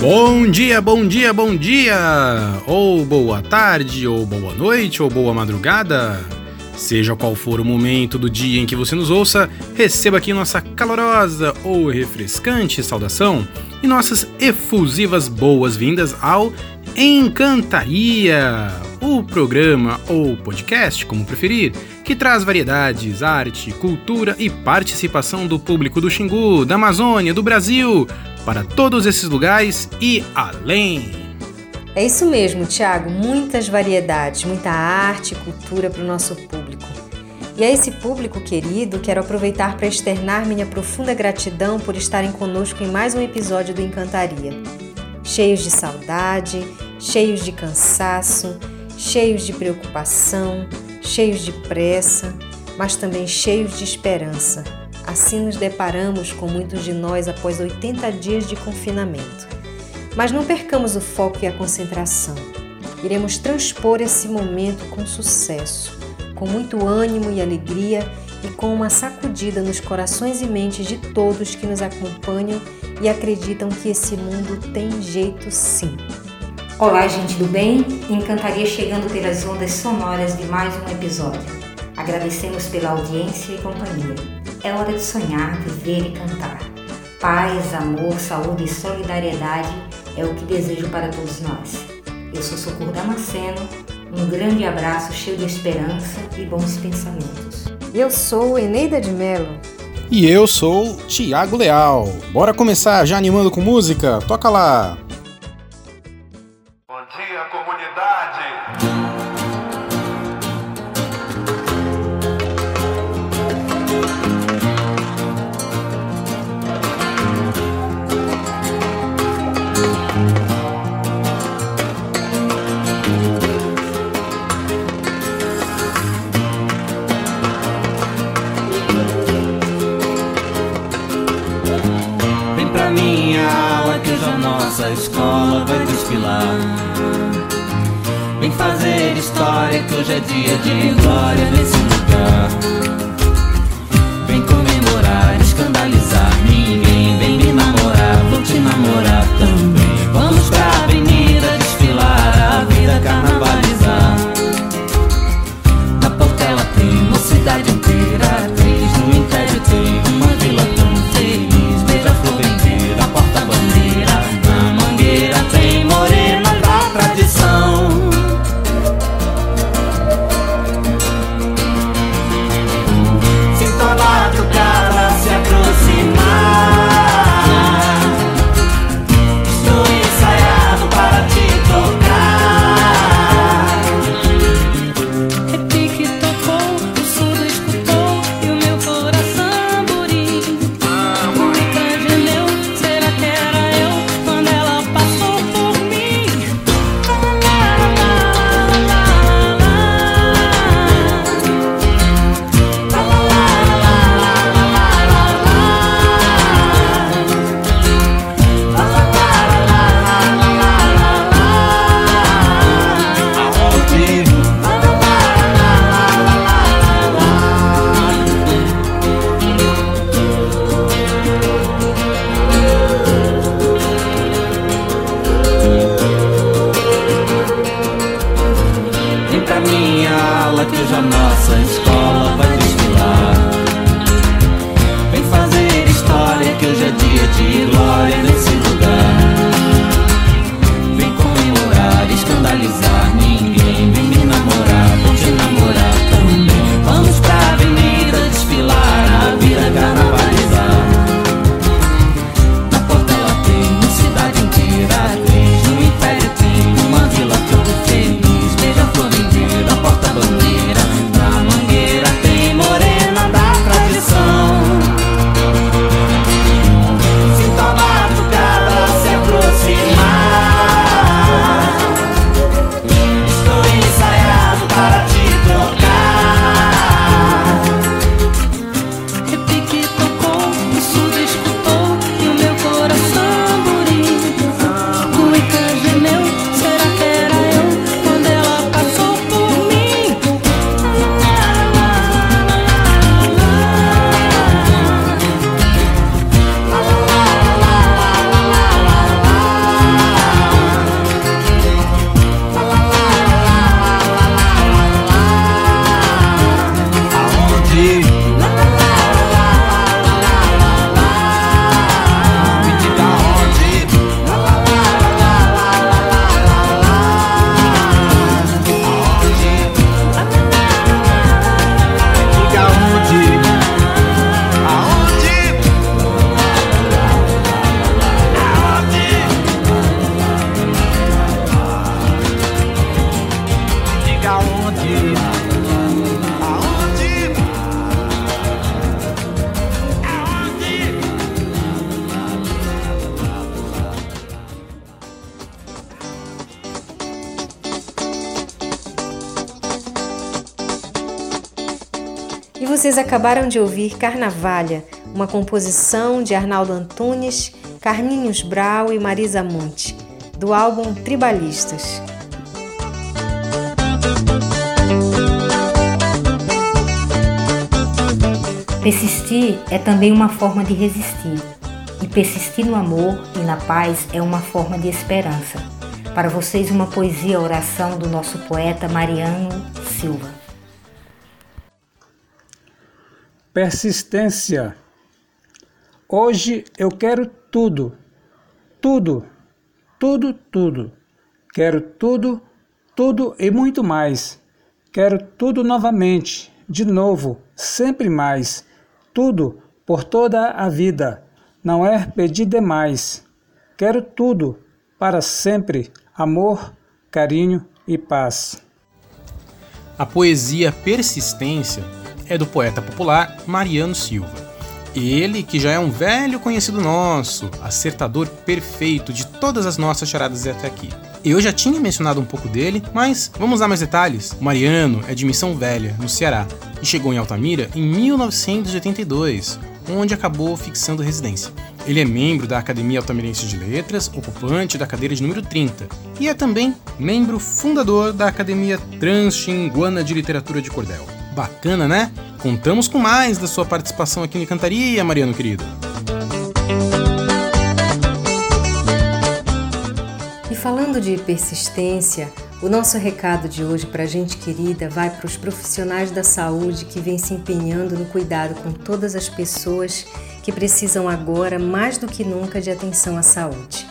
Bom dia, bom dia, bom dia! Ou boa tarde, ou boa noite, ou boa madrugada. Seja qual for o momento do dia em que você nos ouça, receba aqui nossa calorosa ou refrescante saudação e nossas efusivas boas-vindas ao Encantaria, o programa ou podcast, como preferir, que traz variedades, arte, cultura e participação do público do Xingu, da Amazônia, do Brasil, para todos esses lugares e além. É isso mesmo, Tiago. Muitas variedades, muita arte e cultura para o nosso público. E a esse público querido, quero aproveitar para externar minha profunda gratidão por estarem conosco em mais um episódio do Encantaria. Cheios de saudade, cheios de cansaço, cheios de preocupação, cheios de pressa, mas também cheios de esperança. Assim nos deparamos com muitos de nós após 80 dias de confinamento. Mas não percamos o foco e a concentração. Iremos transpor esse momento com sucesso, com muito ânimo e alegria e com uma sacudida nos corações e mentes de todos que nos acompanham e acreditam que esse mundo tem jeito sim. Olá, gente do bem! Encantaria chegando pelas ondas sonoras de mais um episódio. Agradecemos pela audiência e companhia. É hora de sonhar, viver e cantar. Paz, amor, saúde e solidariedade é o que desejo para todos nós. Eu sou Socorro Damasceno, um grande abraço cheio de esperança e bons pensamentos. Eu sou Eneida de Melo. E eu sou Tiago Leal. Bora começar já animando com música? Toca lá! História que hoje é dia de glória nesse lugar. Acabaram de ouvir Carnavalha, uma composição de Arnaldo Antunes, Carlinhos Brau e Marisa Monte, do álbum Tribalistas. Persistir é também uma forma de resistir. E persistir no amor e na paz é uma forma de esperança. Para vocês, uma poesia oração do nosso poeta Mariano Silva. Persistência. Hoje eu quero tudo, tudo, tudo, tudo. Quero tudo, tudo e muito mais. Quero tudo novamente, de novo, sempre mais tudo por toda a vida. Não é pedir demais. Quero tudo para sempre: amor, carinho e paz. A poesia Persistência é do poeta popular Mariano Silva. Ele, que já é um velho conhecido nosso, acertador perfeito de todas as nossas charadas até aqui. Eu já tinha mencionado um pouco dele, mas vamos dar mais detalhes. O Mariano é de Missão Velha, no Ceará, e chegou em Altamira em 1982, onde acabou fixando residência. Ele é membro da Academia Altamirense de Letras, ocupante da cadeira de número 30, e é também membro fundador da Academia Transxinguana de Literatura de Cordel. Bacana, né? Contamos com mais da sua participação aqui no Cantaria, Mariano querido. falando de persistência, o nosso recado de hoje para a gente querida vai para os profissionais da saúde que vêm se empenhando no cuidado com todas as pessoas que precisam agora mais do que nunca de atenção à saúde.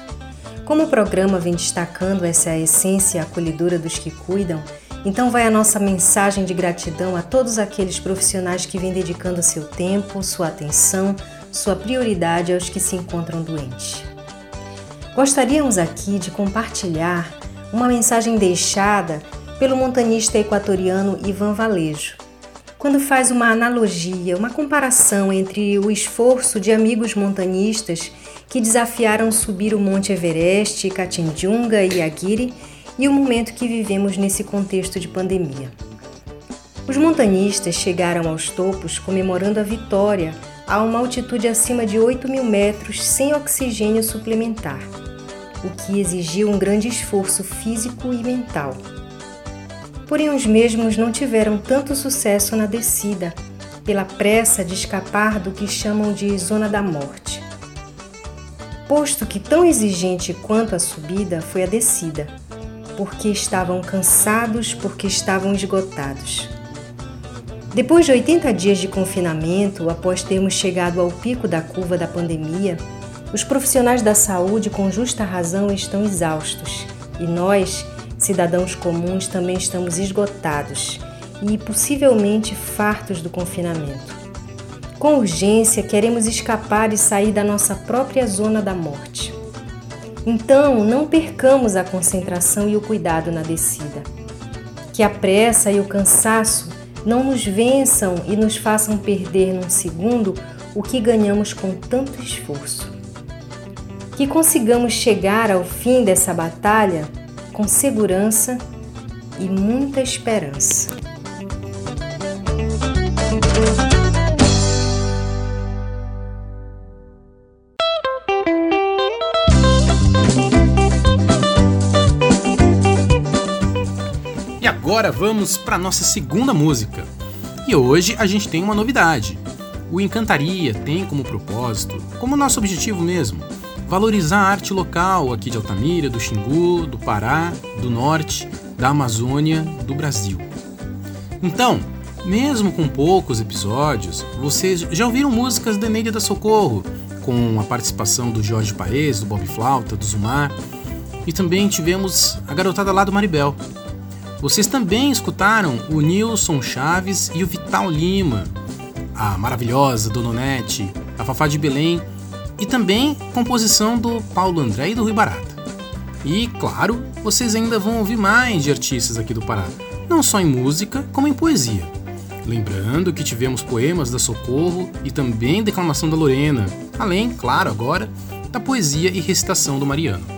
Como o programa vem destacando essa essência acolhedora dos que cuidam, então vai a nossa mensagem de gratidão a todos aqueles profissionais que vêm dedicando seu tempo, sua atenção, sua prioridade aos que se encontram doentes. Gostaríamos aqui de compartilhar uma mensagem deixada pelo montanista equatoriano Ivan Valejo, quando faz uma analogia, uma comparação entre o esforço de amigos montanistas que desafiaram subir o Monte Everest, Katinjunga e Aguirre e o momento que vivemos nesse contexto de pandemia. Os montanistas chegaram aos topos comemorando a vitória a uma altitude acima de 8 mil metros sem oxigênio suplementar o que exigiu um grande esforço físico e mental. Porém, os mesmos não tiveram tanto sucesso na descida, pela pressa de escapar do que chamam de zona da morte. Posto que tão exigente quanto a subida foi a descida, porque estavam cansados, porque estavam esgotados. Depois de 80 dias de confinamento, após termos chegado ao pico da curva da pandemia, os profissionais da saúde, com justa razão, estão exaustos e nós, cidadãos comuns, também estamos esgotados e possivelmente fartos do confinamento. Com urgência, queremos escapar e sair da nossa própria zona da morte. Então, não percamos a concentração e o cuidado na descida. Que a pressa e o cansaço não nos vençam e nos façam perder num segundo o que ganhamos com tanto esforço que consigamos chegar ao fim dessa batalha com segurança e muita esperança. Agora vamos para nossa segunda música. E hoje a gente tem uma novidade. O Encantaria tem como propósito, como nosso objetivo mesmo, valorizar a arte local aqui de Altamira, do Xingu, do Pará, do Norte, da Amazônia, do Brasil. Então, mesmo com poucos episódios, vocês já ouviram músicas da Neide da Socorro, com a participação do Jorge Paes, do Bob Flauta, do Zumar, e também tivemos a garotada lá do Maribel. Vocês também escutaram o Nilson Chaves e o Vital Lima, a maravilhosa Dononete, a Fafá de Belém e também composição do Paulo André e do Rui Barata. E, claro, vocês ainda vão ouvir mais de artistas aqui do Pará, não só em música, como em poesia. Lembrando que tivemos poemas da Socorro e também declamação da Lorena, além, claro, agora, da poesia e recitação do Mariano.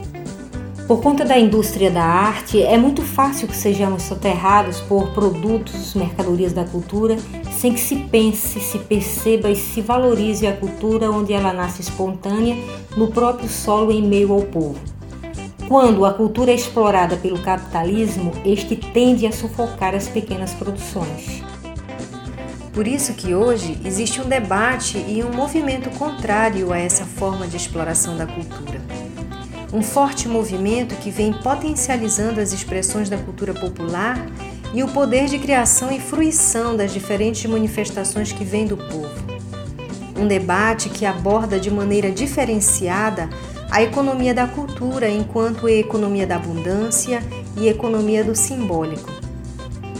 Por conta da indústria da arte, é muito fácil que sejamos soterrados por produtos, mercadorias da cultura, sem que se pense, se perceba e se valorize a cultura onde ela nasce espontânea, no próprio solo em meio ao povo. Quando a cultura é explorada pelo capitalismo, este tende a sufocar as pequenas produções. Por isso que hoje existe um debate e um movimento contrário a essa forma de exploração da cultura. Um forte movimento que vem potencializando as expressões da cultura popular e o poder de criação e fruição das diferentes manifestações que vêm do povo. Um debate que aborda de maneira diferenciada a economia da cultura enquanto economia da abundância e economia do simbólico.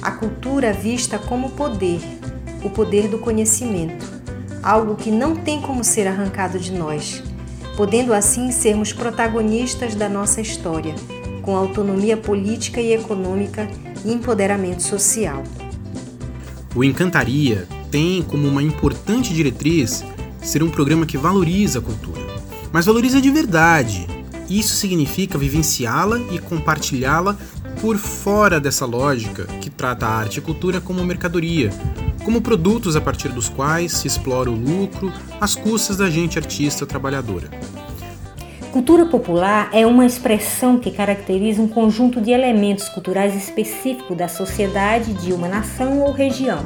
A cultura vista como poder, o poder do conhecimento, algo que não tem como ser arrancado de nós, podendo assim sermos protagonistas da nossa história, com autonomia política e econômica e empoderamento social. O Encantaria tem como uma importante diretriz ser um programa que valoriza a cultura, mas valoriza de verdade. Isso significa vivenciá-la e compartilhá-la por fora dessa lógica que trata a arte e cultura como mercadoria, como produtos a partir dos quais se explora o lucro às custas da gente artista trabalhadora. Cultura popular é uma expressão que caracteriza um conjunto de elementos culturais específico da sociedade de uma nação ou região.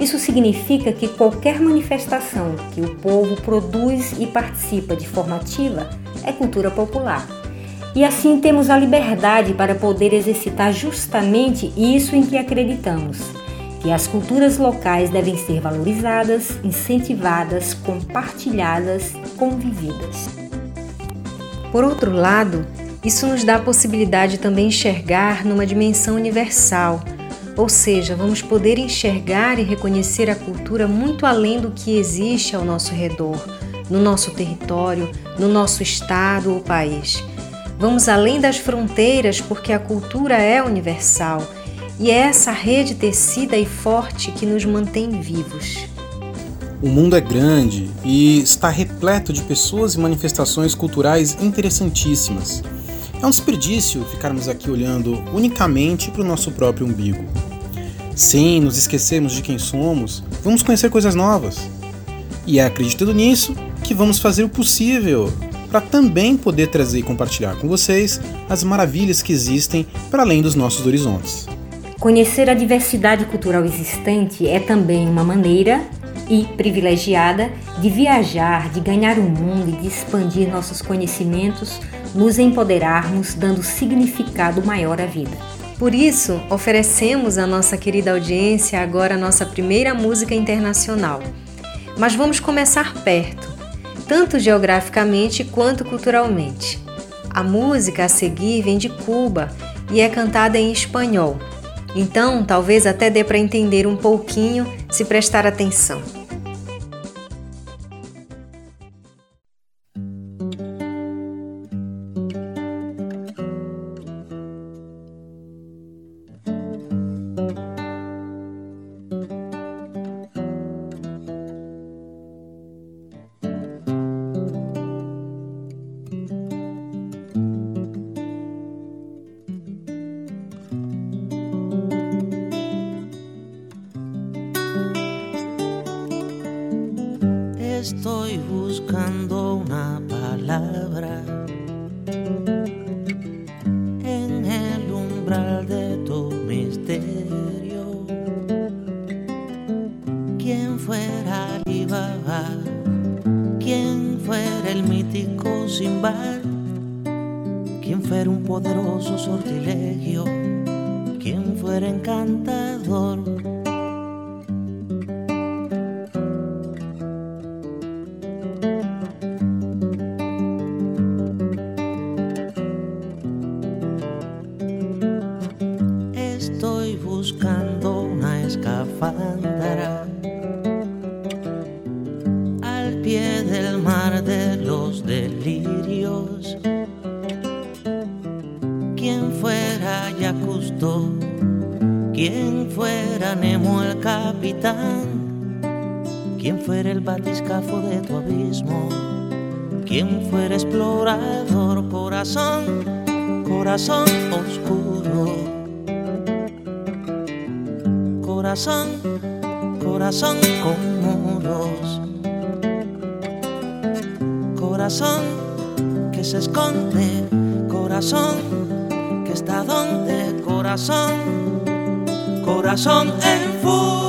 Isso significa que qualquer manifestação que o povo produz e participa de forma ativa é cultura popular. E assim temos a liberdade para poder exercitar justamente isso em que acreditamos: que as culturas locais devem ser valorizadas, incentivadas, compartilhadas, convividas. Por outro lado, isso nos dá a possibilidade de também enxergar numa dimensão universal, ou seja, vamos poder enxergar e reconhecer a cultura muito além do que existe ao nosso redor, no nosso território, no nosso estado ou país. Vamos além das fronteiras porque a cultura é universal e é essa rede tecida e forte que nos mantém vivos. O mundo é grande e está repleto de pessoas e manifestações culturais interessantíssimas. É um desperdício ficarmos aqui olhando unicamente para o nosso próprio umbigo. Sem nos esquecermos de quem somos, vamos conhecer coisas novas. E é acreditando nisso que vamos fazer o possível para também poder trazer e compartilhar com vocês as maravilhas que existem para além dos nossos horizontes. Conhecer a diversidade cultural existente é também uma maneira e privilegiada de viajar, de ganhar o mundo e de expandir nossos conhecimentos, nos empoderarmos, dando significado maior à vida. Por isso, oferecemos à nossa querida audiência agora a nossa primeira música internacional. Mas vamos começar perto, tanto geograficamente quanto culturalmente. A música a seguir vem de Cuba e é cantada em espanhol. Então, talvez até dê para entender um pouquinho se prestar atenção. Corazón, corazón con muros, corazón que se esconde, corazón que está donde, corazón, corazón en fuga,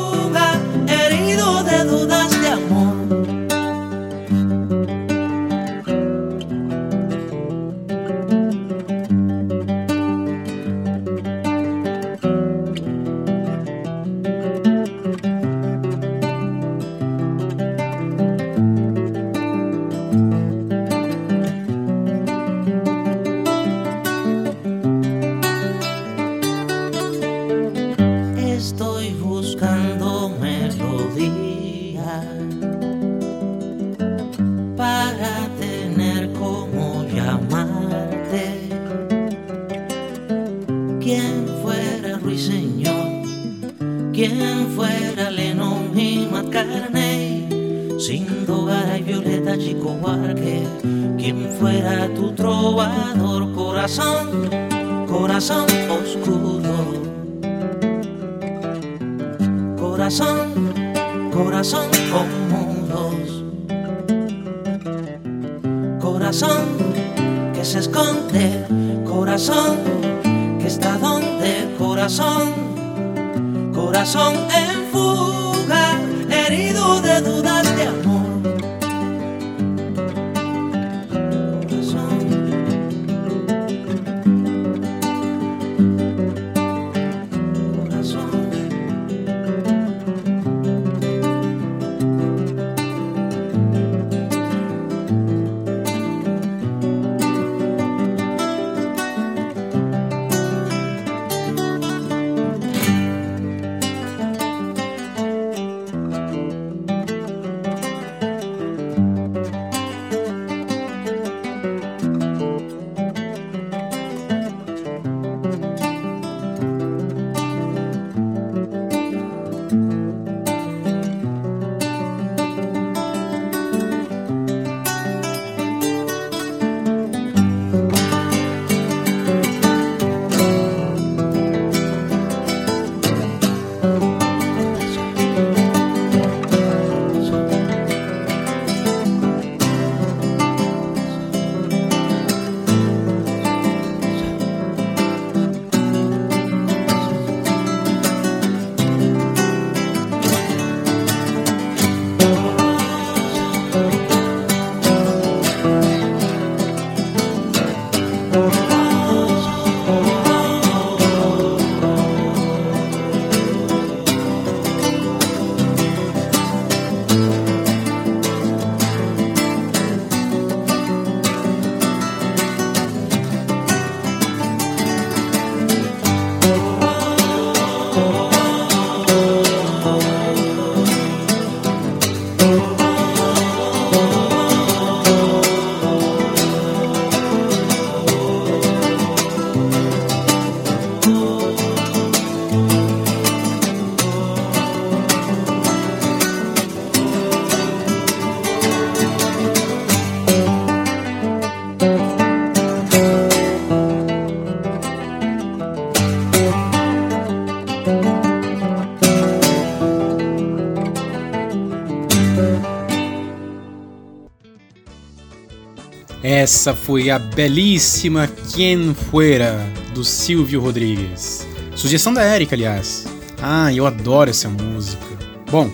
Essa foi a belíssima Quien Fuera, do Silvio Rodrigues. Sugestão da Erika, aliás. Ah, eu adoro essa música. Bom,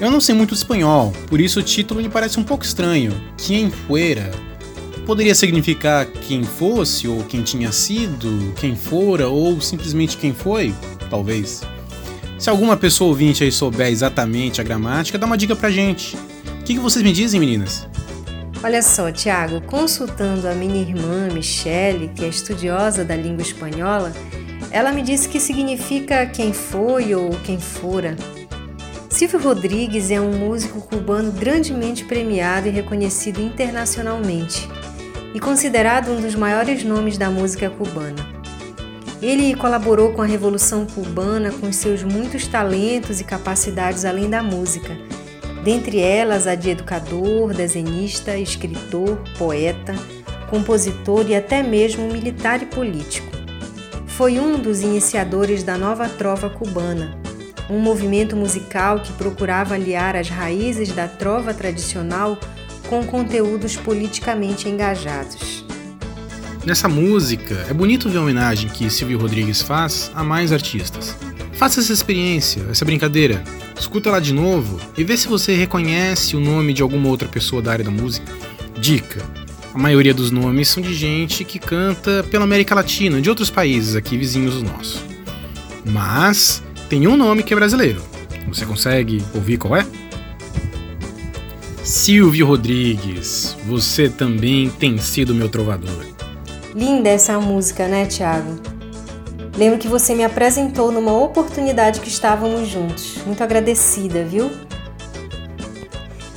eu não sei muito espanhol, por isso o título me parece um pouco estranho. Quien Fuera. Poderia significar quem fosse, ou quem tinha sido, quem fora, ou simplesmente quem foi? Talvez. Se alguma pessoa ouvinte aí souber exatamente a gramática, dá uma dica pra gente. O que, que vocês me dizem, meninas? Olha só, Tiago, consultando a minha irmã Michele, que é estudiosa da língua espanhola, ela me disse que significa quem foi ou quem fora. Silvio Rodrigues é um músico cubano grandemente premiado e reconhecido internacionalmente e considerado um dos maiores nomes da música cubana. Ele colaborou com a Revolução Cubana com seus muitos talentos e capacidades além da música, dentre elas a de educador, desenhista, escritor, poeta, compositor e até mesmo militar e político. Foi um dos iniciadores da nova trova cubana, um movimento musical que procurava aliar as raízes da trova tradicional com conteúdos politicamente engajados. Nessa música, é bonito ver a homenagem que Silvio Rodrigues faz a mais artistas. Faça essa experiência, essa brincadeira. Escuta lá de novo e vê se você reconhece o nome de alguma outra pessoa da área da música. Dica: a maioria dos nomes são de gente que canta pela América Latina, de outros países aqui vizinhos do nosso. Mas tem um nome que é brasileiro. Você consegue ouvir qual é? Silvio Rodrigues, você também tem sido meu trovador. Linda essa música, né, Tiago? Lembro que você me apresentou numa oportunidade que estávamos juntos. Muito agradecida, viu?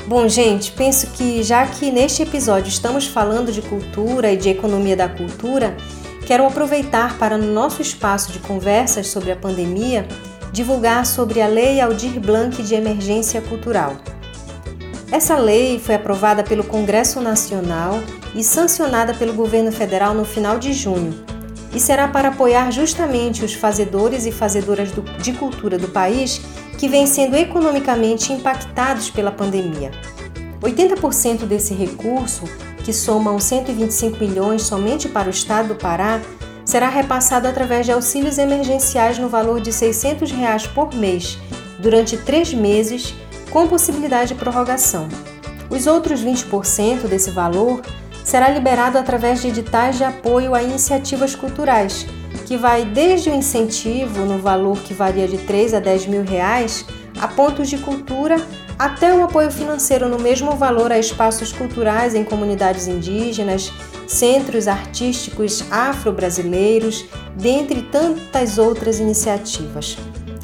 Bom, gente, penso que já que neste episódio estamos falando de cultura e de economia da cultura, quero aproveitar para, no nosso espaço de conversas sobre a pandemia, divulgar sobre a Lei Aldir Blanc de Emergência Cultural. Essa lei foi aprovada pelo Congresso Nacional e sancionada pelo governo federal no final de junho e será para apoiar justamente os fazedores e fazedoras do, de cultura do país que vêm sendo economicamente impactados pela pandemia. 80% desse recurso, que somam 125 milhões somente para o estado do Pará, será repassado através de auxílios emergenciais no valor de 600 reais por mês durante três meses com possibilidade de prorrogação. Os outros 20% desse valor será liberado através de editais de apoio a iniciativas culturais, que vai desde o incentivo no valor que varia de 3 a 10 mil reais a pontos de cultura até o apoio financeiro no mesmo valor a espaços culturais em comunidades indígenas, centros artísticos afro-brasileiros, dentre tantas outras iniciativas.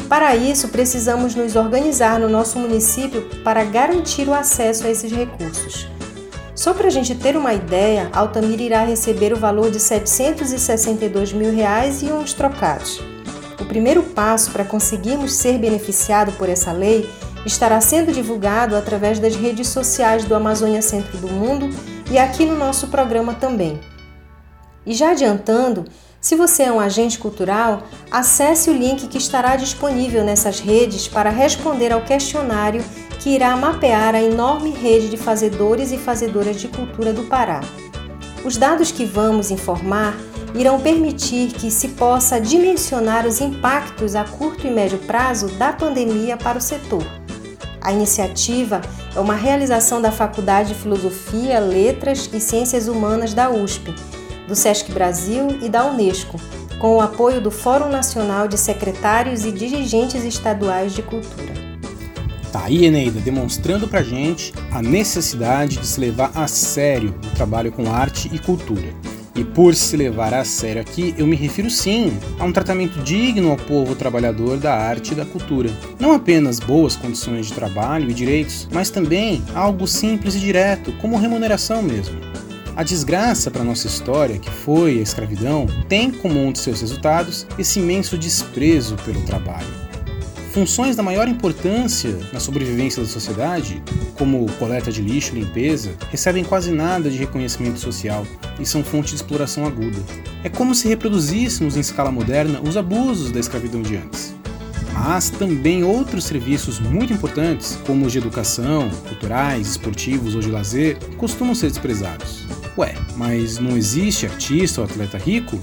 Para isso, precisamos nos organizar no nosso município para garantir o acesso a esses recursos. Só para a gente ter uma ideia, Altamira irá receber o valor de 762 mil reais e uns trocados. O primeiro passo para conseguirmos ser beneficiado por essa lei estará sendo divulgado através das redes sociais do Amazônia Centro do Mundo e aqui no nosso programa também. E já adiantando, se você é um agente cultural, acesse o link que estará disponível nessas redes para responder ao questionário que irá mapear a enorme rede de fazedores e fazedoras de cultura do Pará. Os dados que vamos informar irão permitir que se possa dimensionar os impactos a curto e médio prazo da pandemia para o setor. A iniciativa é uma realização da Faculdade de Filosofia, Letras e Ciências Humanas da USP do SESC Brasil e da Unesco, com o apoio do Fórum Nacional de Secretários e Dirigentes Estaduais de Cultura. Tá aí, Eneida, demonstrando pra gente a necessidade de se levar a sério o trabalho com arte e cultura. E por se levar a sério aqui, eu me refiro sim a um tratamento digno ao povo trabalhador da arte e da cultura. Não apenas boas condições de trabalho e direitos, mas também algo simples e direto, como remuneração mesmo. A desgraça para nossa história, que foi a escravidão, tem como um de seus resultados esse imenso desprezo pelo trabalho. Funções da maior importância na sobrevivência da sociedade, como coleta de lixo e limpeza, recebem quase nada de reconhecimento social e são fonte de exploração aguda. É como se reproduzíssemos em escala moderna os abusos da escravidão de antes. Mas também outros serviços muito importantes, como os de educação, culturais, esportivos ou de lazer, costumam ser desprezados. Ué, mas não existe artista ou atleta rico?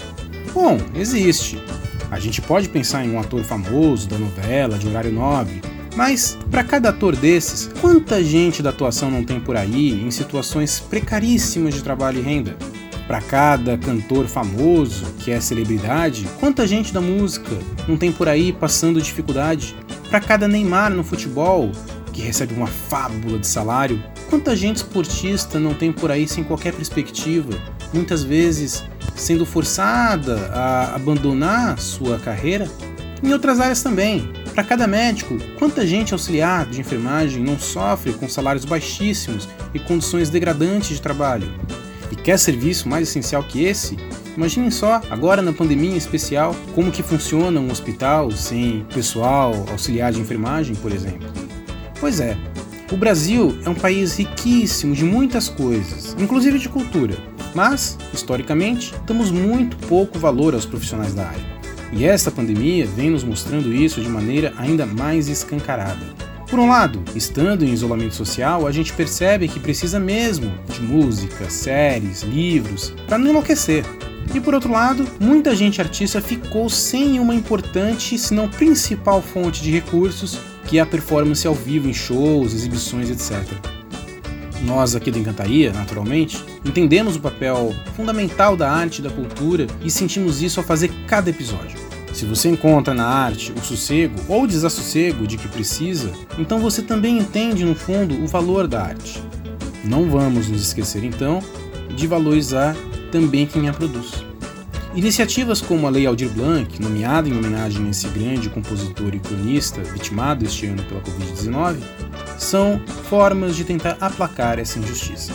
Bom, existe. A gente pode pensar em um ator famoso, da novela, de horário nobre, mas para cada ator desses, quanta gente da atuação não tem por aí em situações precaríssimas de trabalho e renda? Para cada cantor famoso que é celebridade, quanta gente da música não tem por aí passando dificuldade? Para cada Neymar no futebol, que recebe uma fábula de salário, Quanta gente esportista não tem por aí sem qualquer perspectiva, muitas vezes sendo forçada a abandonar sua carreira? Em outras áreas também. Para cada médico, quanta gente auxiliar de enfermagem não sofre com salários baixíssimos e condições degradantes de trabalho? E quer serviço mais essencial que esse? Imaginem só, agora na pandemia em especial, como que funciona um hospital sem pessoal auxiliar de enfermagem, por exemplo. Pois é, o Brasil é um país riquíssimo de muitas coisas, inclusive de cultura. Mas, historicamente, damos muito pouco valor aos profissionais da área. E esta pandemia vem nos mostrando isso de maneira ainda mais escancarada. Por um lado, estando em isolamento social, a gente percebe que precisa mesmo de música, séries, livros, para não enlouquecer. E por outro lado, muita gente artista ficou sem uma importante, se não principal fonte de recursos, que é a performance ao vivo em shows, exibições, etc. Nós aqui do Encantaria, naturalmente, entendemos o papel fundamental da arte e da cultura e sentimos isso ao fazer cada episódio. Se você encontra na arte o sossego ou o desassossego de que precisa, então você também entende no fundo o valor da arte. Não vamos nos esquecer então de valorizar também quem a produz. Iniciativas como a Lei Aldir Blanc, nomeada em homenagem a esse grande compositor e cronista vitimado este ano pela Covid-19, são formas de tentar aplacar essa injustiça.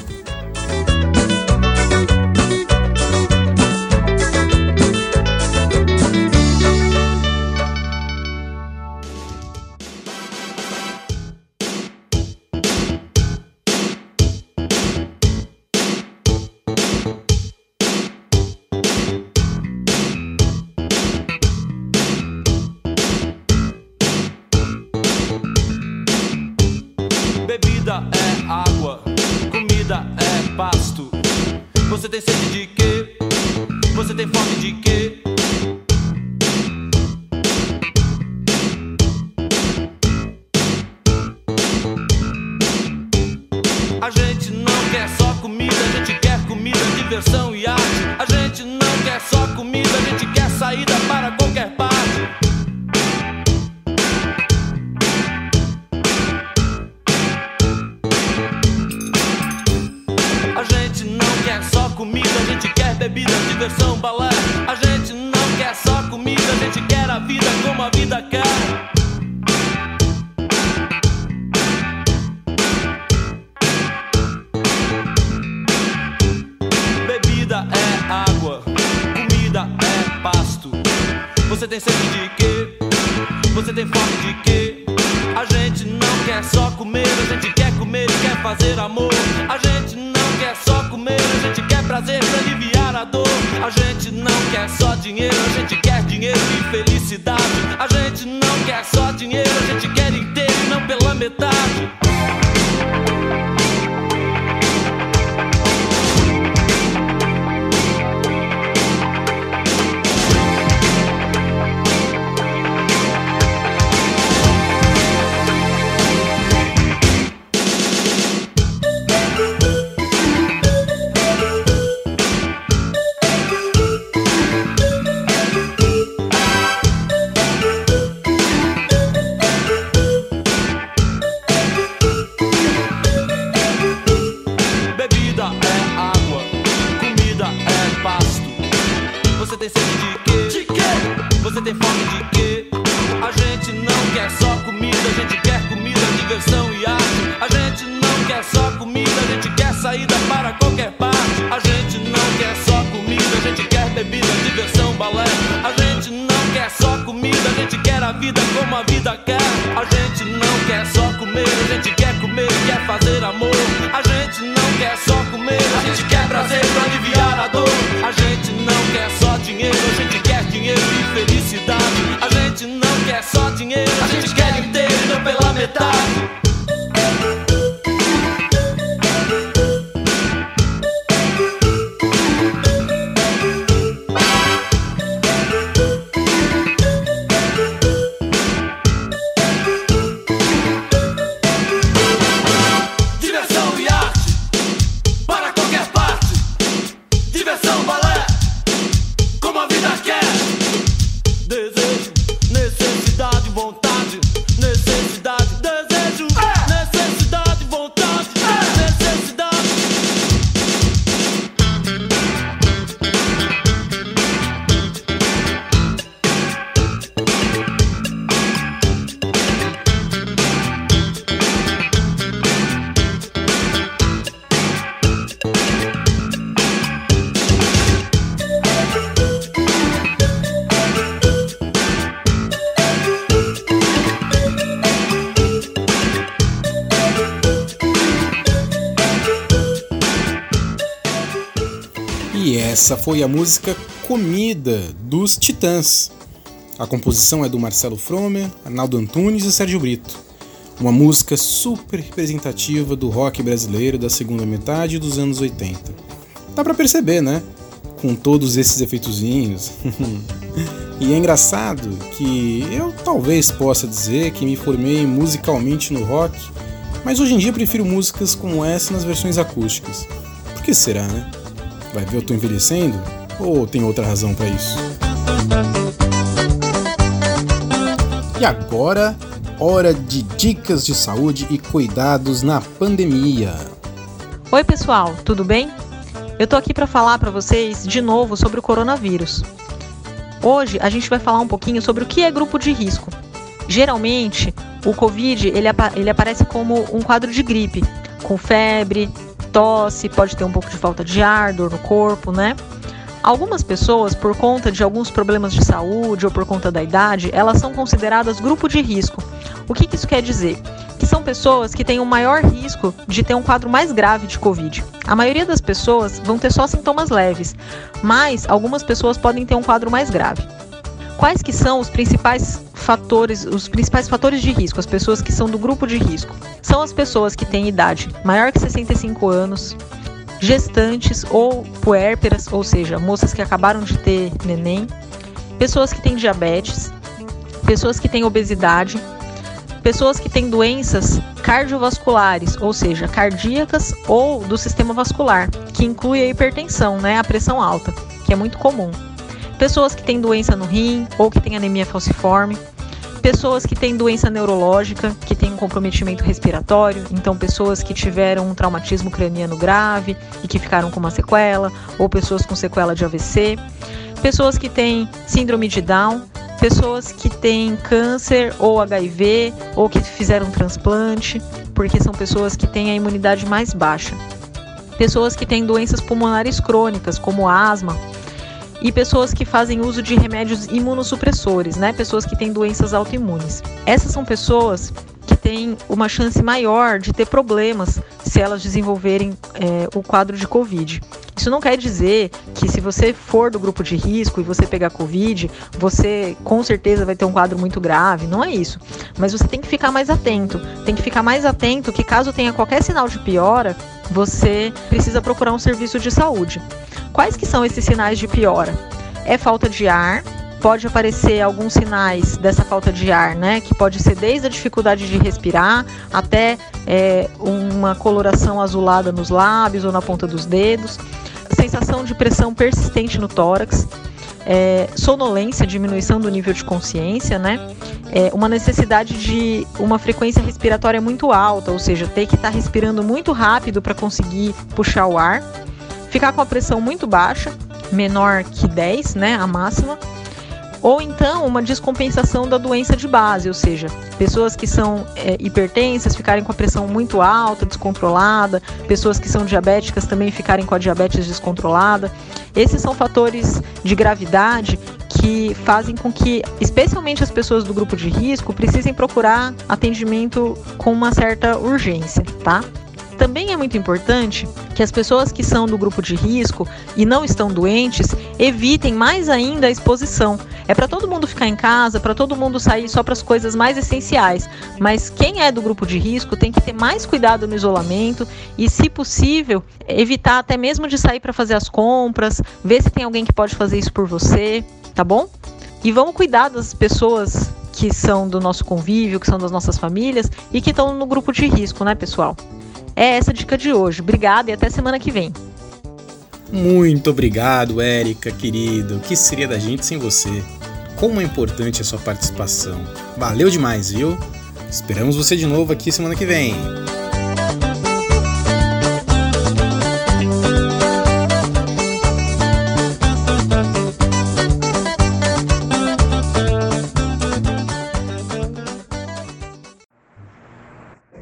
Felicidade. A gente não quer só dinheiro, a gente quer inteiro não pela metade. botar. Essa foi a música Comida dos Titãs. A composição é do Marcelo Fromer, Arnaldo Antunes e Sérgio Brito. Uma música super representativa do rock brasileiro da segunda metade dos anos 80. Dá pra perceber, né? Com todos esses efeitozinhos. e é engraçado que eu talvez possa dizer que me formei musicalmente no rock, mas hoje em dia prefiro músicas como essa nas versões acústicas. Por que será, né? Vai ver eu tô envelhecendo? Ou tem outra razão para isso? E agora, hora de dicas de saúde e cuidados na pandemia. Oi, pessoal, tudo bem? Eu tô aqui para falar para vocês de novo sobre o coronavírus. Hoje a gente vai falar um pouquinho sobre o que é grupo de risco. Geralmente, o COVID ele, ele aparece como um quadro de gripe, com febre, tosse, pode ter um pouco de falta de ar, dor no corpo, né? Algumas pessoas, por conta de alguns problemas de saúde ou por conta da idade, elas são consideradas grupo de risco. O que, que isso quer dizer? Que são pessoas que têm um maior risco de ter um quadro mais grave de Covid. A maioria das pessoas vão ter só sintomas leves, mas algumas pessoas podem ter um quadro mais grave. Quais que são os principais fatores, os principais fatores de risco, as pessoas que são do grupo de risco? São as pessoas que têm idade maior que 65 anos, gestantes ou puérperas, ou seja, moças que acabaram de ter neném, pessoas que têm diabetes, pessoas que têm obesidade, pessoas que têm doenças cardiovasculares, ou seja, cardíacas ou do sistema vascular, que inclui a hipertensão, né, a pressão alta, que é muito comum. Pessoas que têm doença no rim ou que têm anemia falciforme, pessoas que têm doença neurológica, que têm um comprometimento respiratório, então pessoas que tiveram um traumatismo craniano grave e que ficaram com uma sequela, ou pessoas com sequela de AVC, pessoas que têm síndrome de Down, pessoas que têm câncer ou HIV ou que fizeram transplante, porque são pessoas que têm a imunidade mais baixa. Pessoas que têm doenças pulmonares crônicas, como asma, e pessoas que fazem uso de remédios imunossupressores, né? Pessoas que têm doenças autoimunes. Essas são pessoas que têm uma chance maior de ter problemas se elas desenvolverem é, o quadro de Covid. Isso não quer dizer que se você for do grupo de risco e você pegar Covid, você com certeza vai ter um quadro muito grave. Não é isso. Mas você tem que ficar mais atento. Tem que ficar mais atento que caso tenha qualquer sinal de piora, você precisa procurar um serviço de saúde. Quais que são esses sinais de piora? É falta de ar, pode aparecer alguns sinais dessa falta de ar, né? Que pode ser desde a dificuldade de respirar até é, uma coloração azulada nos lábios ou na ponta dos dedos, sensação de pressão persistente no tórax, é, sonolência, diminuição do nível de consciência, né? É, uma necessidade de uma frequência respiratória muito alta, ou seja, ter que estar tá respirando muito rápido para conseguir puxar o ar, ficar com a pressão muito baixa, menor que 10, né, a máxima, ou então uma descompensação da doença de base, ou seja, pessoas que são é, hipertensas ficarem com a pressão muito alta, descontrolada, pessoas que são diabéticas também ficarem com a diabetes descontrolada. Esses são fatores de gravidade que fazem com que, especialmente as pessoas do grupo de risco, precisem procurar atendimento com uma certa urgência, tá? Também é muito importante que as pessoas que são do grupo de risco e não estão doentes evitem mais ainda a exposição. É para todo mundo ficar em casa, para todo mundo sair só para as coisas mais essenciais. Mas quem é do grupo de risco tem que ter mais cuidado no isolamento e, se possível, evitar até mesmo de sair para fazer as compras, ver se tem alguém que pode fazer isso por você, tá bom? E vamos cuidar das pessoas que são do nosso convívio, que são das nossas famílias e que estão no grupo de risco, né, pessoal? É essa a dica de hoje. Obrigada e até semana que vem. Muito obrigado, Érica, querido. O que seria da gente sem você? Como é importante a sua participação. Valeu demais, viu? Esperamos você de novo aqui semana que vem.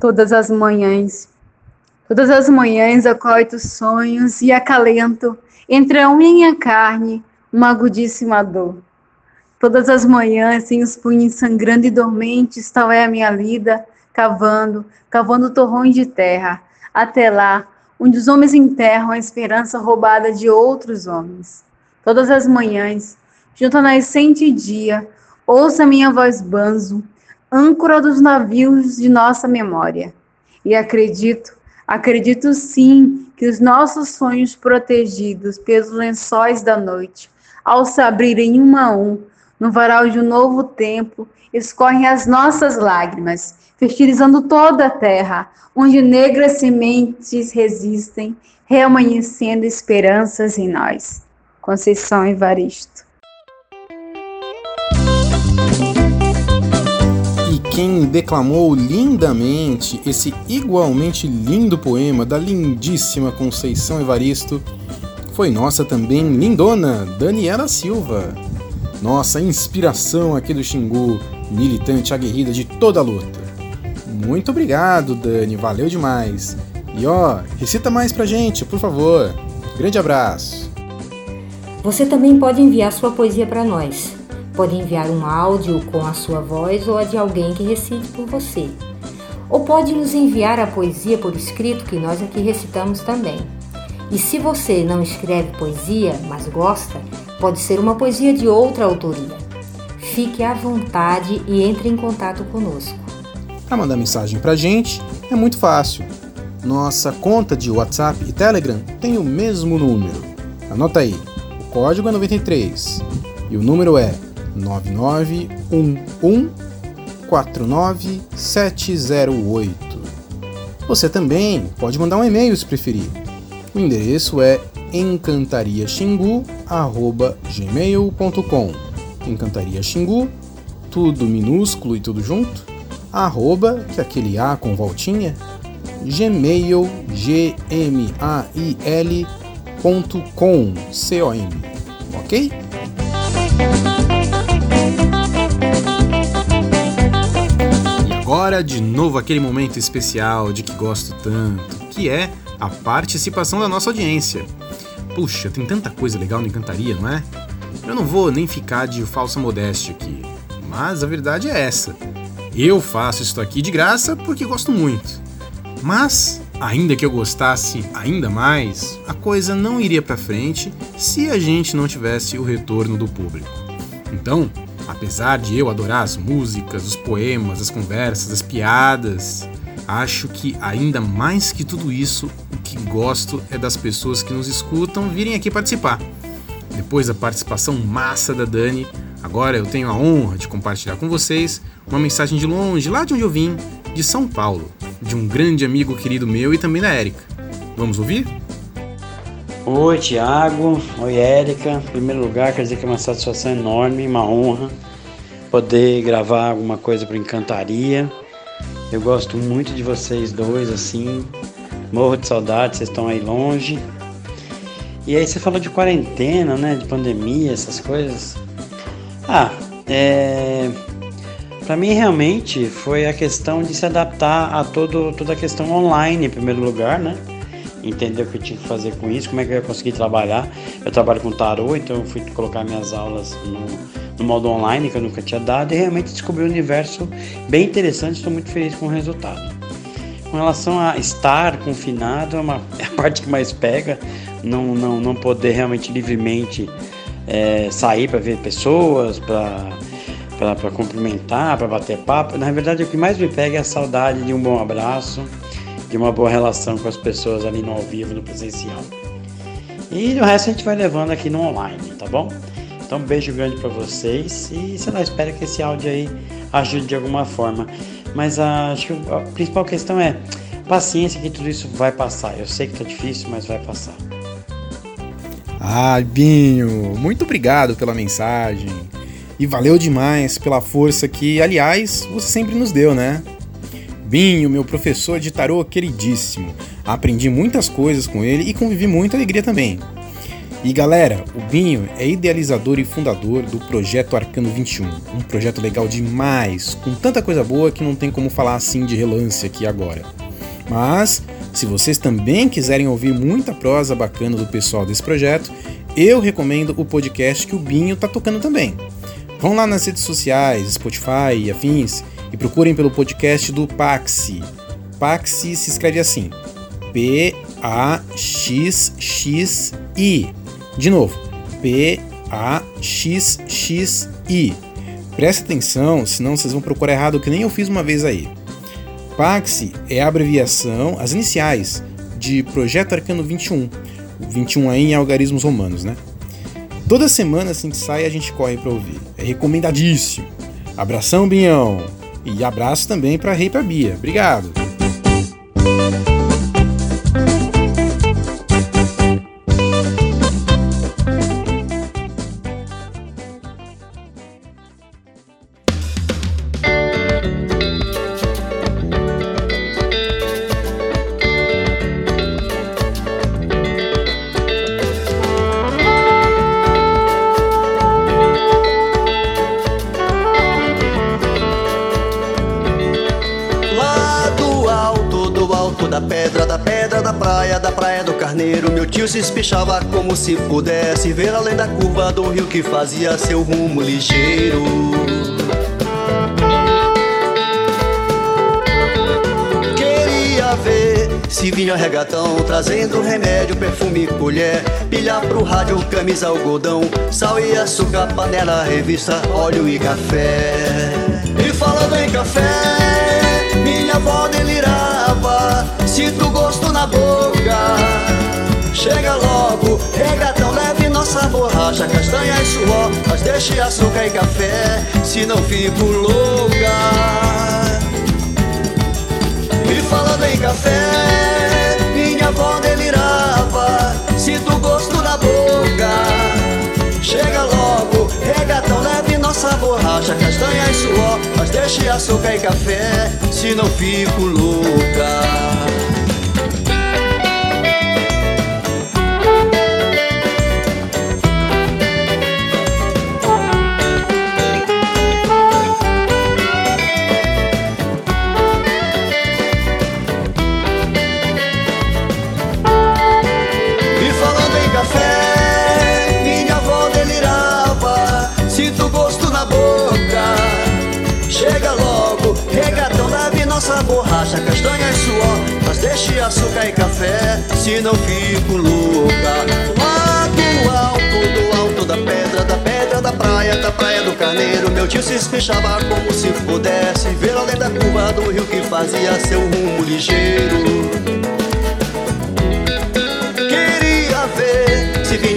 Todas as manhãs Todas as manhãs acordo sonhos e acalento entre a unha e a carne uma agudíssima dor. Todas as manhãs, sem os punhos sangrando e dormentes, tal é a minha lida, cavando, cavando torrões de terra. Até lá, onde os homens enterram a esperança roubada de outros homens. Todas as manhãs, junto ao nascente dia, ouça minha voz banzo, âncora dos navios de nossa memória. E acredito, acredito sim, que os nossos sonhos protegidos pelos lençóis da noite, ao se abrirem um a um, no varal de um novo tempo, escorrem as nossas lágrimas, fertilizando toda a terra, onde negras sementes resistem, reamanhecendo esperanças em nós. Conceição Evaristo. Quem declamou lindamente esse igualmente lindo poema da lindíssima Conceição Evaristo foi nossa também lindona Daniela Silva. Nossa inspiração aqui do Xingu, militante aguerrida de toda a luta. Muito obrigado, Dani, valeu demais. E ó, recita mais pra gente, por favor. Grande abraço. Você também pode enviar sua poesia para nós. Pode enviar um áudio com a sua voz ou a de alguém que recite por você. Ou pode nos enviar a poesia por escrito que nós aqui recitamos também. E se você não escreve poesia, mas gosta, pode ser uma poesia de outra autoria. Fique à vontade e entre em contato conosco. Para mandar mensagem pra gente é muito fácil. Nossa conta de WhatsApp e Telegram tem o mesmo número. Anota aí. O código é 93 e o número é 991149708. Você também pode mandar um e-mail se preferir. O endereço é encantariaxingu@gmail.com. Encantaria Xingu, tudo minúsculo e tudo junto, arroba, que é aquele A com voltinha, gmail, g m a i l ponto com, c o m, ok? Agora, de novo, aquele momento especial de que gosto tanto, que é a participação da nossa audiência. Puxa, tem tanta coisa legal no Encantaria, não é? Eu não vou nem ficar de falsa modéstia aqui, mas a verdade é essa. Eu faço isso aqui de graça porque gosto muito. Mas, ainda que eu gostasse ainda mais, a coisa não iria para frente se a gente não tivesse o retorno do público. Então, apesar de eu adorar as músicas, os poemas, as conversas, as piadas, acho que ainda mais que tudo isso, o que gosto é das pessoas que nos escutam virem aqui participar. Depois da participação massa da Dani, agora eu tenho a honra de compartilhar com vocês uma mensagem de longe, lá de onde eu vim, de São Paulo, de um grande amigo querido meu e também da Érica. Vamos ouvir? Oi, Tiago. Oi, Érica. Em primeiro lugar, quero dizer que é uma satisfação enorme, uma honra poder gravar alguma coisa para Encantaria. Eu gosto muito de vocês dois, assim. Morro de saudade, vocês estão aí longe. E aí você falou de quarentena, né? De pandemia, essas coisas. Ah, é. Para mim realmente foi a questão de se adaptar a todo, toda a questão online em primeiro lugar, né? Entender o que eu tinha que fazer com isso, como é que eu ia conseguir trabalhar. Eu trabalho com tarô, então eu fui colocar minhas aulas no, no modo online que eu nunca tinha dado e realmente descobri um universo bem interessante. Estou muito feliz com o resultado. Com relação a estar confinado, é, uma, é a parte que mais pega, não, não, não poder realmente livremente é, sair para ver pessoas, para cumprimentar, para bater papo. Na verdade, o que mais me pega é a saudade de um bom abraço, de uma boa relação com as pessoas ali no ao vivo, no presencial. E o resto a gente vai levando aqui no online, tá bom? Então, um beijo grande para vocês e sei lá, espero que esse áudio aí ajude de alguma forma. Mas a, acho que a principal questão é paciência que tudo isso vai passar. Eu sei que tá difícil, mas vai passar. Ah, Binho, muito obrigado pela mensagem. E valeu demais pela força que, aliás, você sempre nos deu, né? Binho, meu professor de tarô queridíssimo. Aprendi muitas coisas com ele e convivi muita alegria também. E galera, o Binho é idealizador e fundador do Projeto Arcano 21, um projeto legal demais, com tanta coisa boa que não tem como falar assim de relance aqui agora. Mas, se vocês também quiserem ouvir muita prosa bacana do pessoal desse projeto, eu recomendo o podcast que o Binho tá tocando também. Vão lá nas redes sociais, Spotify e afins, e procurem pelo podcast do Paxi. Paxi se escreve assim: P-A-X-X-I. De novo, P-A-X-X-I. Preste atenção, senão vocês vão procurar errado, que nem eu fiz uma vez aí. Paxi é a abreviação, as iniciais, de Projeto Arcano 21. O 21 aí em algarismos romanos, né? Toda semana assim que sai a gente corre para ouvir. É recomendadíssimo. Abração, Binhão! E abraço também para Rei Bia. Obrigado! Se espichava como se pudesse ver além da curva do rio que fazia seu rumo ligeiro. Queria ver se vinha regatão trazendo remédio, perfume, colher, pilha pro rádio, camisa, algodão, sal e açúcar, panela, revista, óleo e café. E falando em café, minha avó delirava, sinto gosto na boca. Chega logo, regatão, leve nossa borracha, castanha e suor, mas deixe açúcar e café, se não fico louca. E falando em café, minha avó delirava, sinto gosto na boca. Chega logo, regatão, leve nossa borracha, castanha e suor, mas deixe açúcar e café, se não fico louca. Borracha, castanha e suor, mas deixe açúcar e café, se não fico louca. Lá do alto, do alto da pedra, da pedra da praia, da praia do carneiro, meu tio se espichava como se pudesse ver além da curva do rio que fazia seu rumo ligeiro.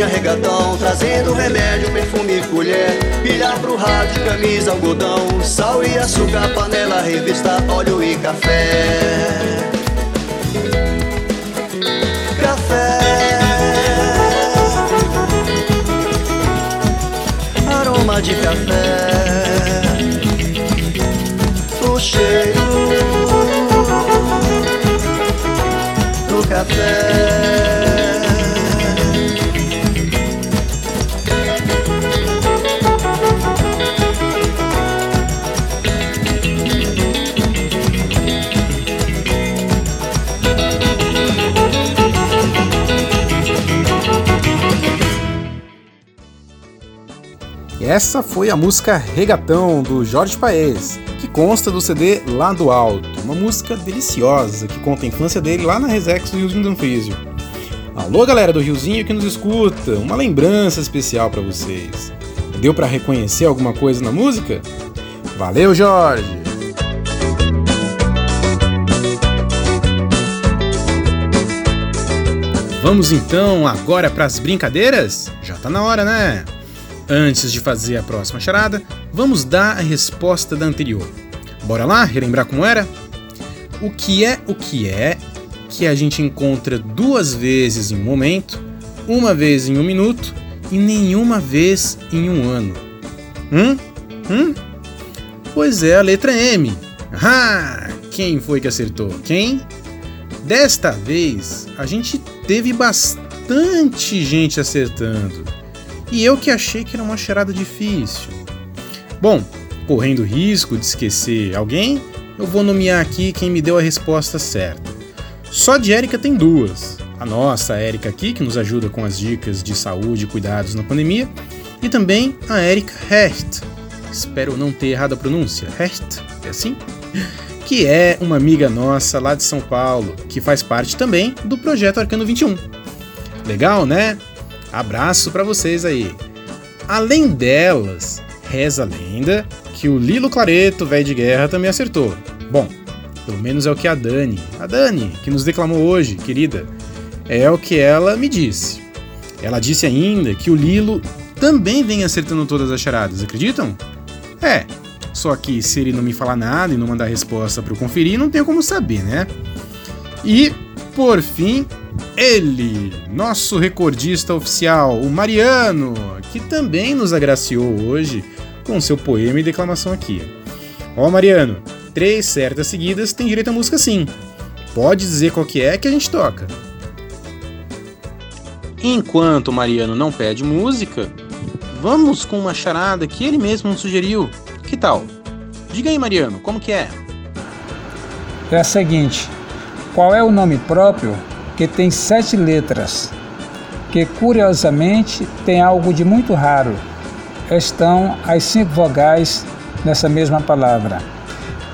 Vinha regatão Trazendo remédio, perfume, colher. Pilha pro rádio, camisa, algodão Sal e açúcar, panela, revista, óleo e café. Café. Aroma de café. O cheiro do café essa foi a música Regatão do Jorge Paes, que consta do CD Lá do Alto, uma música deliciosa que conta a infância dele lá na Resex do Riozinho do Anfísio. Alô galera do Riozinho que nos escuta, uma lembrança especial para vocês. Deu para reconhecer alguma coisa na música? Valeu, Jorge! Vamos então agora para as brincadeiras? Já tá na hora, né? Antes de fazer a próxima charada, vamos dar a resposta da anterior. Bora lá relembrar como era? O que é o que é que a gente encontra duas vezes em um momento, uma vez em um minuto e nenhuma vez em um ano? Hum? Hum? Pois é, a letra M. Ah, quem foi que acertou? Quem? Desta vez, a gente teve bastante gente acertando. E eu que achei que era uma charada difícil. Bom, correndo risco de esquecer alguém, eu vou nomear aqui quem me deu a resposta certa. Só de Érica tem duas. A nossa Érica aqui, que nos ajuda com as dicas de saúde e cuidados na pandemia, e também a Érica Hecht. Espero não ter errado a pronúncia. Hecht? É assim? que é uma amiga nossa lá de São Paulo, que faz parte também do projeto Arcano 21. Legal, né? Abraço para vocês aí. Além delas, reza a lenda que o Lilo Clareto, velho de guerra, também acertou. Bom, pelo menos é o que a Dani, a Dani, que nos declamou hoje, querida, é o que ela me disse. Ela disse ainda que o Lilo também vem acertando todas as charadas, acreditam? É, só que se ele não me falar nada e não mandar resposta para eu conferir, não tenho como saber, né? E, por fim, ele, nosso recordista oficial, o Mariano, que também nos agraciou hoje com seu poema e declamação aqui. Ó, Mariano, três certas seguidas tem direito à música sim. Pode dizer qual que é que a gente toca. Enquanto o Mariano não pede música, vamos com uma charada que ele mesmo nos sugeriu. Que tal? Diga aí, Mariano, como que é? É a seguinte: qual é o nome próprio que tem sete letras, que curiosamente tem algo de muito raro? Estão as cinco vogais nessa mesma palavra.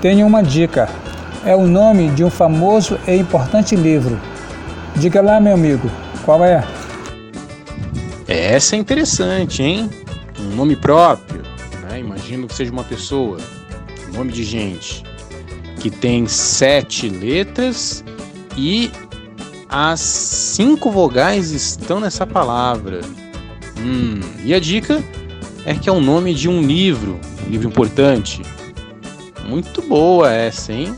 Tenho uma dica: é o nome de um famoso e importante livro. Diga lá, meu amigo, qual é? Essa é interessante, hein? Um nome próprio. Né? Imagino que seja uma pessoa, nome de gente, que tem sete letras e as cinco vogais estão nessa palavra. Hum, e a dica é que é o nome de um livro, um livro importante. Muito boa essa, hein?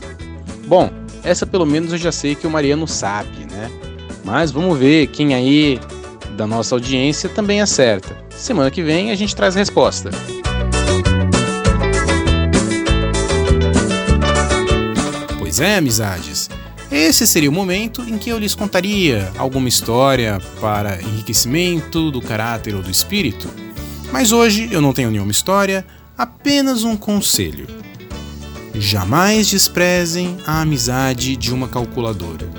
Bom, essa pelo menos eu já sei que o Mariano sabe, né? Mas vamos ver quem aí da nossa audiência também acerta. Semana que vem a gente traz a resposta. Pois é, amizades. Esse seria o momento em que eu lhes contaria alguma história para enriquecimento do caráter ou do espírito. Mas hoje eu não tenho nenhuma história, apenas um conselho. Jamais desprezem a amizade de uma calculadora.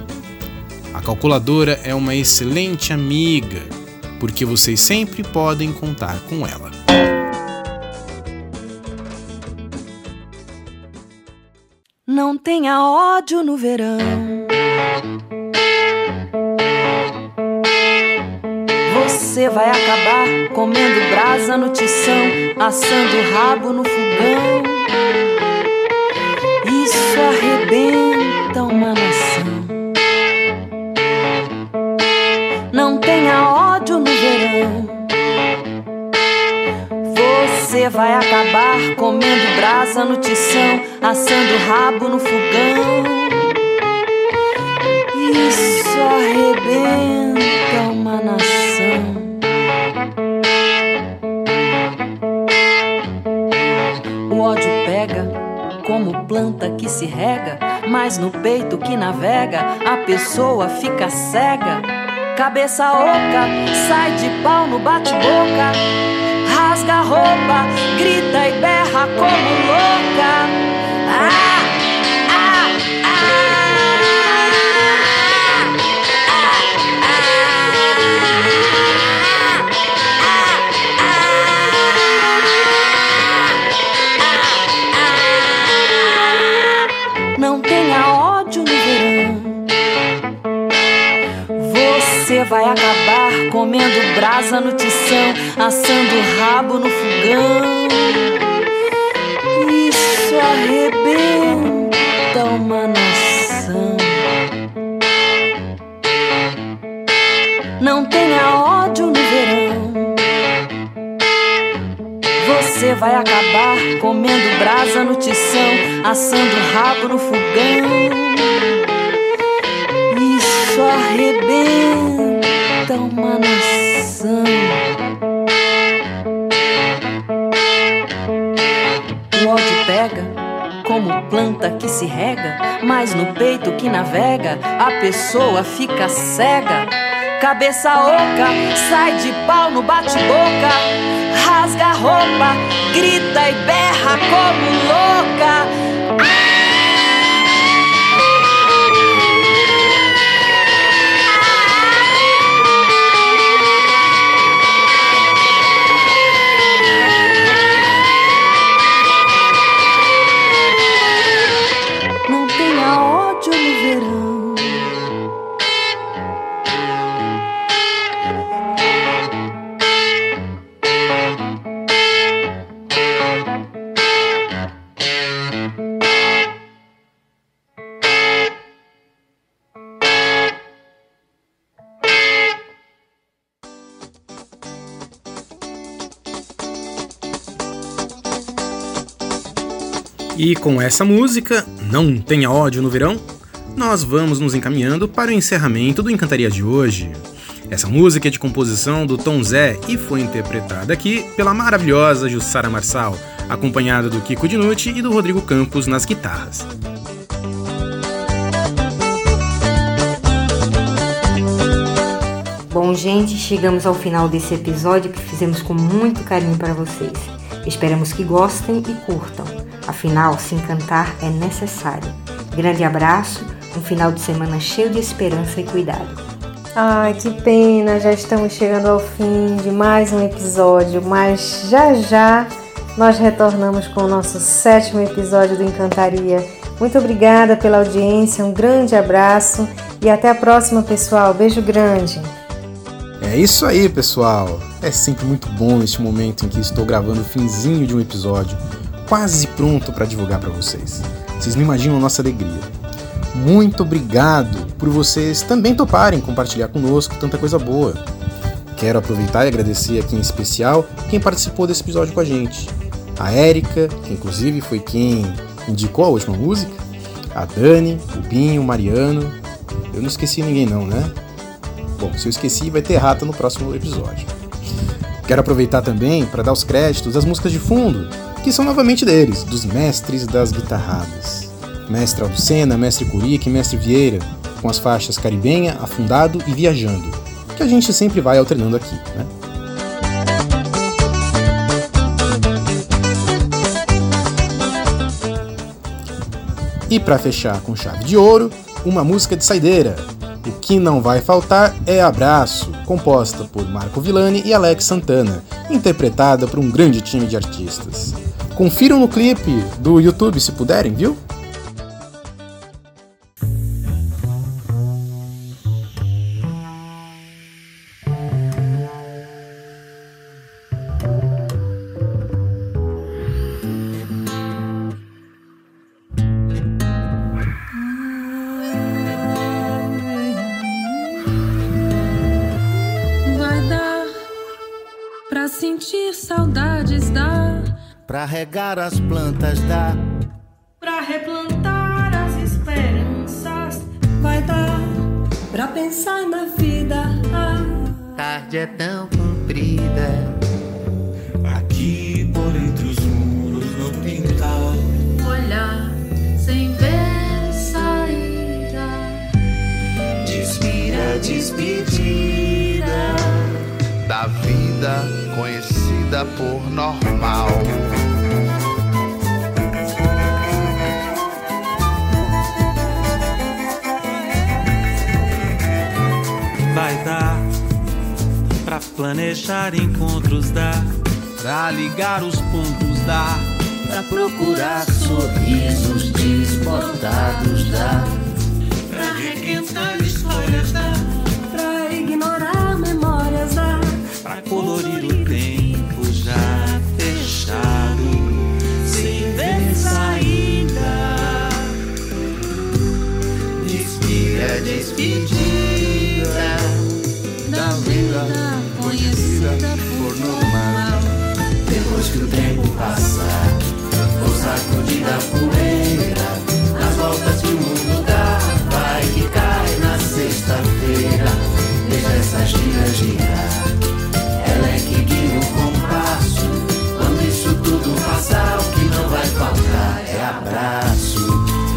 A calculadora é uma excelente amiga, porque vocês sempre podem contar com ela. Tenha ódio no verão. Você vai acabar comendo brasa no tição, assando rabo no fogão. Isso arrebenta vai acabar comendo brasa no tição, assando rabo no fogão. Isso arrebenta uma nação. O ódio pega como planta que se rega, mas no peito que navega a pessoa fica cega. Cabeça oca, sai de pau no bate-boca rasga a roupa, grita e berra como louca. Ah, vai acabar comendo brasa no tição, assando rabo no fogão. Isso arrebenta uma nação. Não tenha ódio no verão. Você vai acabar comendo brasa no tição, assando rabo no fogão. Isso arrebenta uma nação. O ódio pega como planta que se rega, mas no peito que navega a pessoa fica cega. Cabeça oca, sai de pau no bate-boca, rasga a roupa, grita e berra como louca. E com essa música, Não Tenha Ódio no Verão, nós vamos nos encaminhando para o encerramento do Encantaria de hoje. Essa música é de composição do Tom Zé e foi interpretada aqui pela maravilhosa Jussara Marçal, acompanhada do Kiko Dinucci e do Rodrigo Campos nas guitarras. Bom, gente, chegamos ao final desse episódio que fizemos com muito carinho para vocês. Esperamos que gostem e curtam. Afinal, se encantar é necessário. Grande abraço, um final de semana cheio de esperança e cuidado. Ai, que pena, já estamos chegando ao fim de mais um episódio, mas já já nós retornamos com o nosso sétimo episódio do Encantaria. Muito obrigada pela audiência, um grande abraço e até a próxima, pessoal. Beijo grande. É isso aí, pessoal. É sempre muito bom este momento em que estou gravando o finzinho de um episódio, quase pronto para divulgar para vocês. Vocês não imaginam a nossa alegria. Muito obrigado por vocês também toparem compartilhar conosco tanta coisa boa. Quero aproveitar e agradecer aqui em especial quem participou desse episódio com a gente. A Érica, que inclusive foi quem indicou a última música, a Dani, o Binho, o Mariano. Eu não esqueci ninguém não, né? Bom, se eu esqueci, vai ter rata no próximo episódio. Quero aproveitar também para dar os créditos às músicas de fundo, que são novamente deles, dos mestres das guitarradas. Mestre Alducena, Mestre Curique e Mestre Vieira, com as faixas Caribenha, Afundado e Viajando, que a gente sempre vai alternando aqui, né? E para fechar com chave de ouro, uma música de saideira, o que não vai faltar é Abraço, composta por Marco Villani e Alex Santana, interpretada por um grande time de artistas. Confiram no clipe do YouTube se puderem, viu? Pra regar as plantas dá. pra replantar as esperanças. Vai dar pra pensar na vida. Ah, Tarde é tão comprida. Aqui por entre os muros no quintal. olhar sem ver saída. Despira, despedida. da vida conhecida por normal. Planejar encontros dá, pra ligar os pontos dá, Pra procurar sorrisos desbordados dá. Pra requentar histórias dá. Pra ignorar memórias dá. pra colorir o tempo já fechado, sem ver saída. Despira, despedida passar, vou sacudir da poeira. Nas voltas que o mundo dá, vai que cai na sexta-feira. Deixa essas giras girar. Ela é que guia o compasso. Quando isso tudo passar, o que não vai faltar é abraço.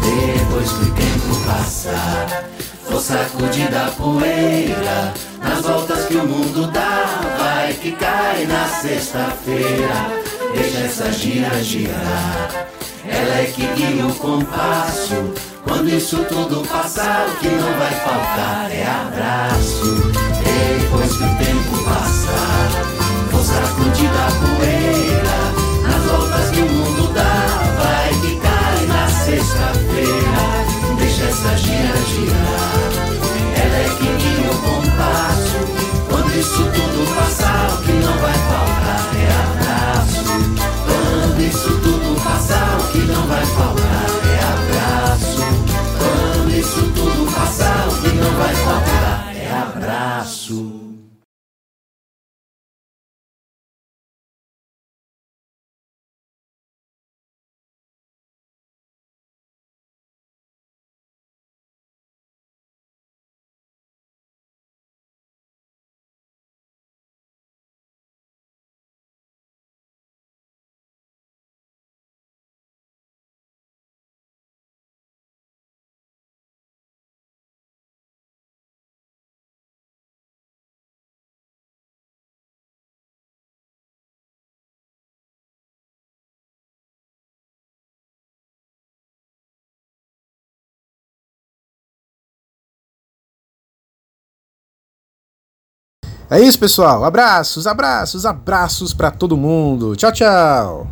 Depois que o tempo passar, vou sacudir da poeira. Nas voltas que o mundo dá, vai que cai na sexta-feira. Deixa essa gira girar. Ela é que guia o compasso. Quando isso tudo passar, o que não vai faltar é abraço. Depois que o tempo passar, vou sacudir da poeira. Nas voltas que o mundo dá, vai que cai na sexta-feira. Deixa essa gira girar. Ela é que guia o compasso. Quando isso tudo passar, o que não vai faltar que não vai faltar é abraço. Quando isso tudo passar, o que não vai faltar é abraço. É isso, pessoal. Abraços, abraços, abraços para todo mundo. Tchau, tchau.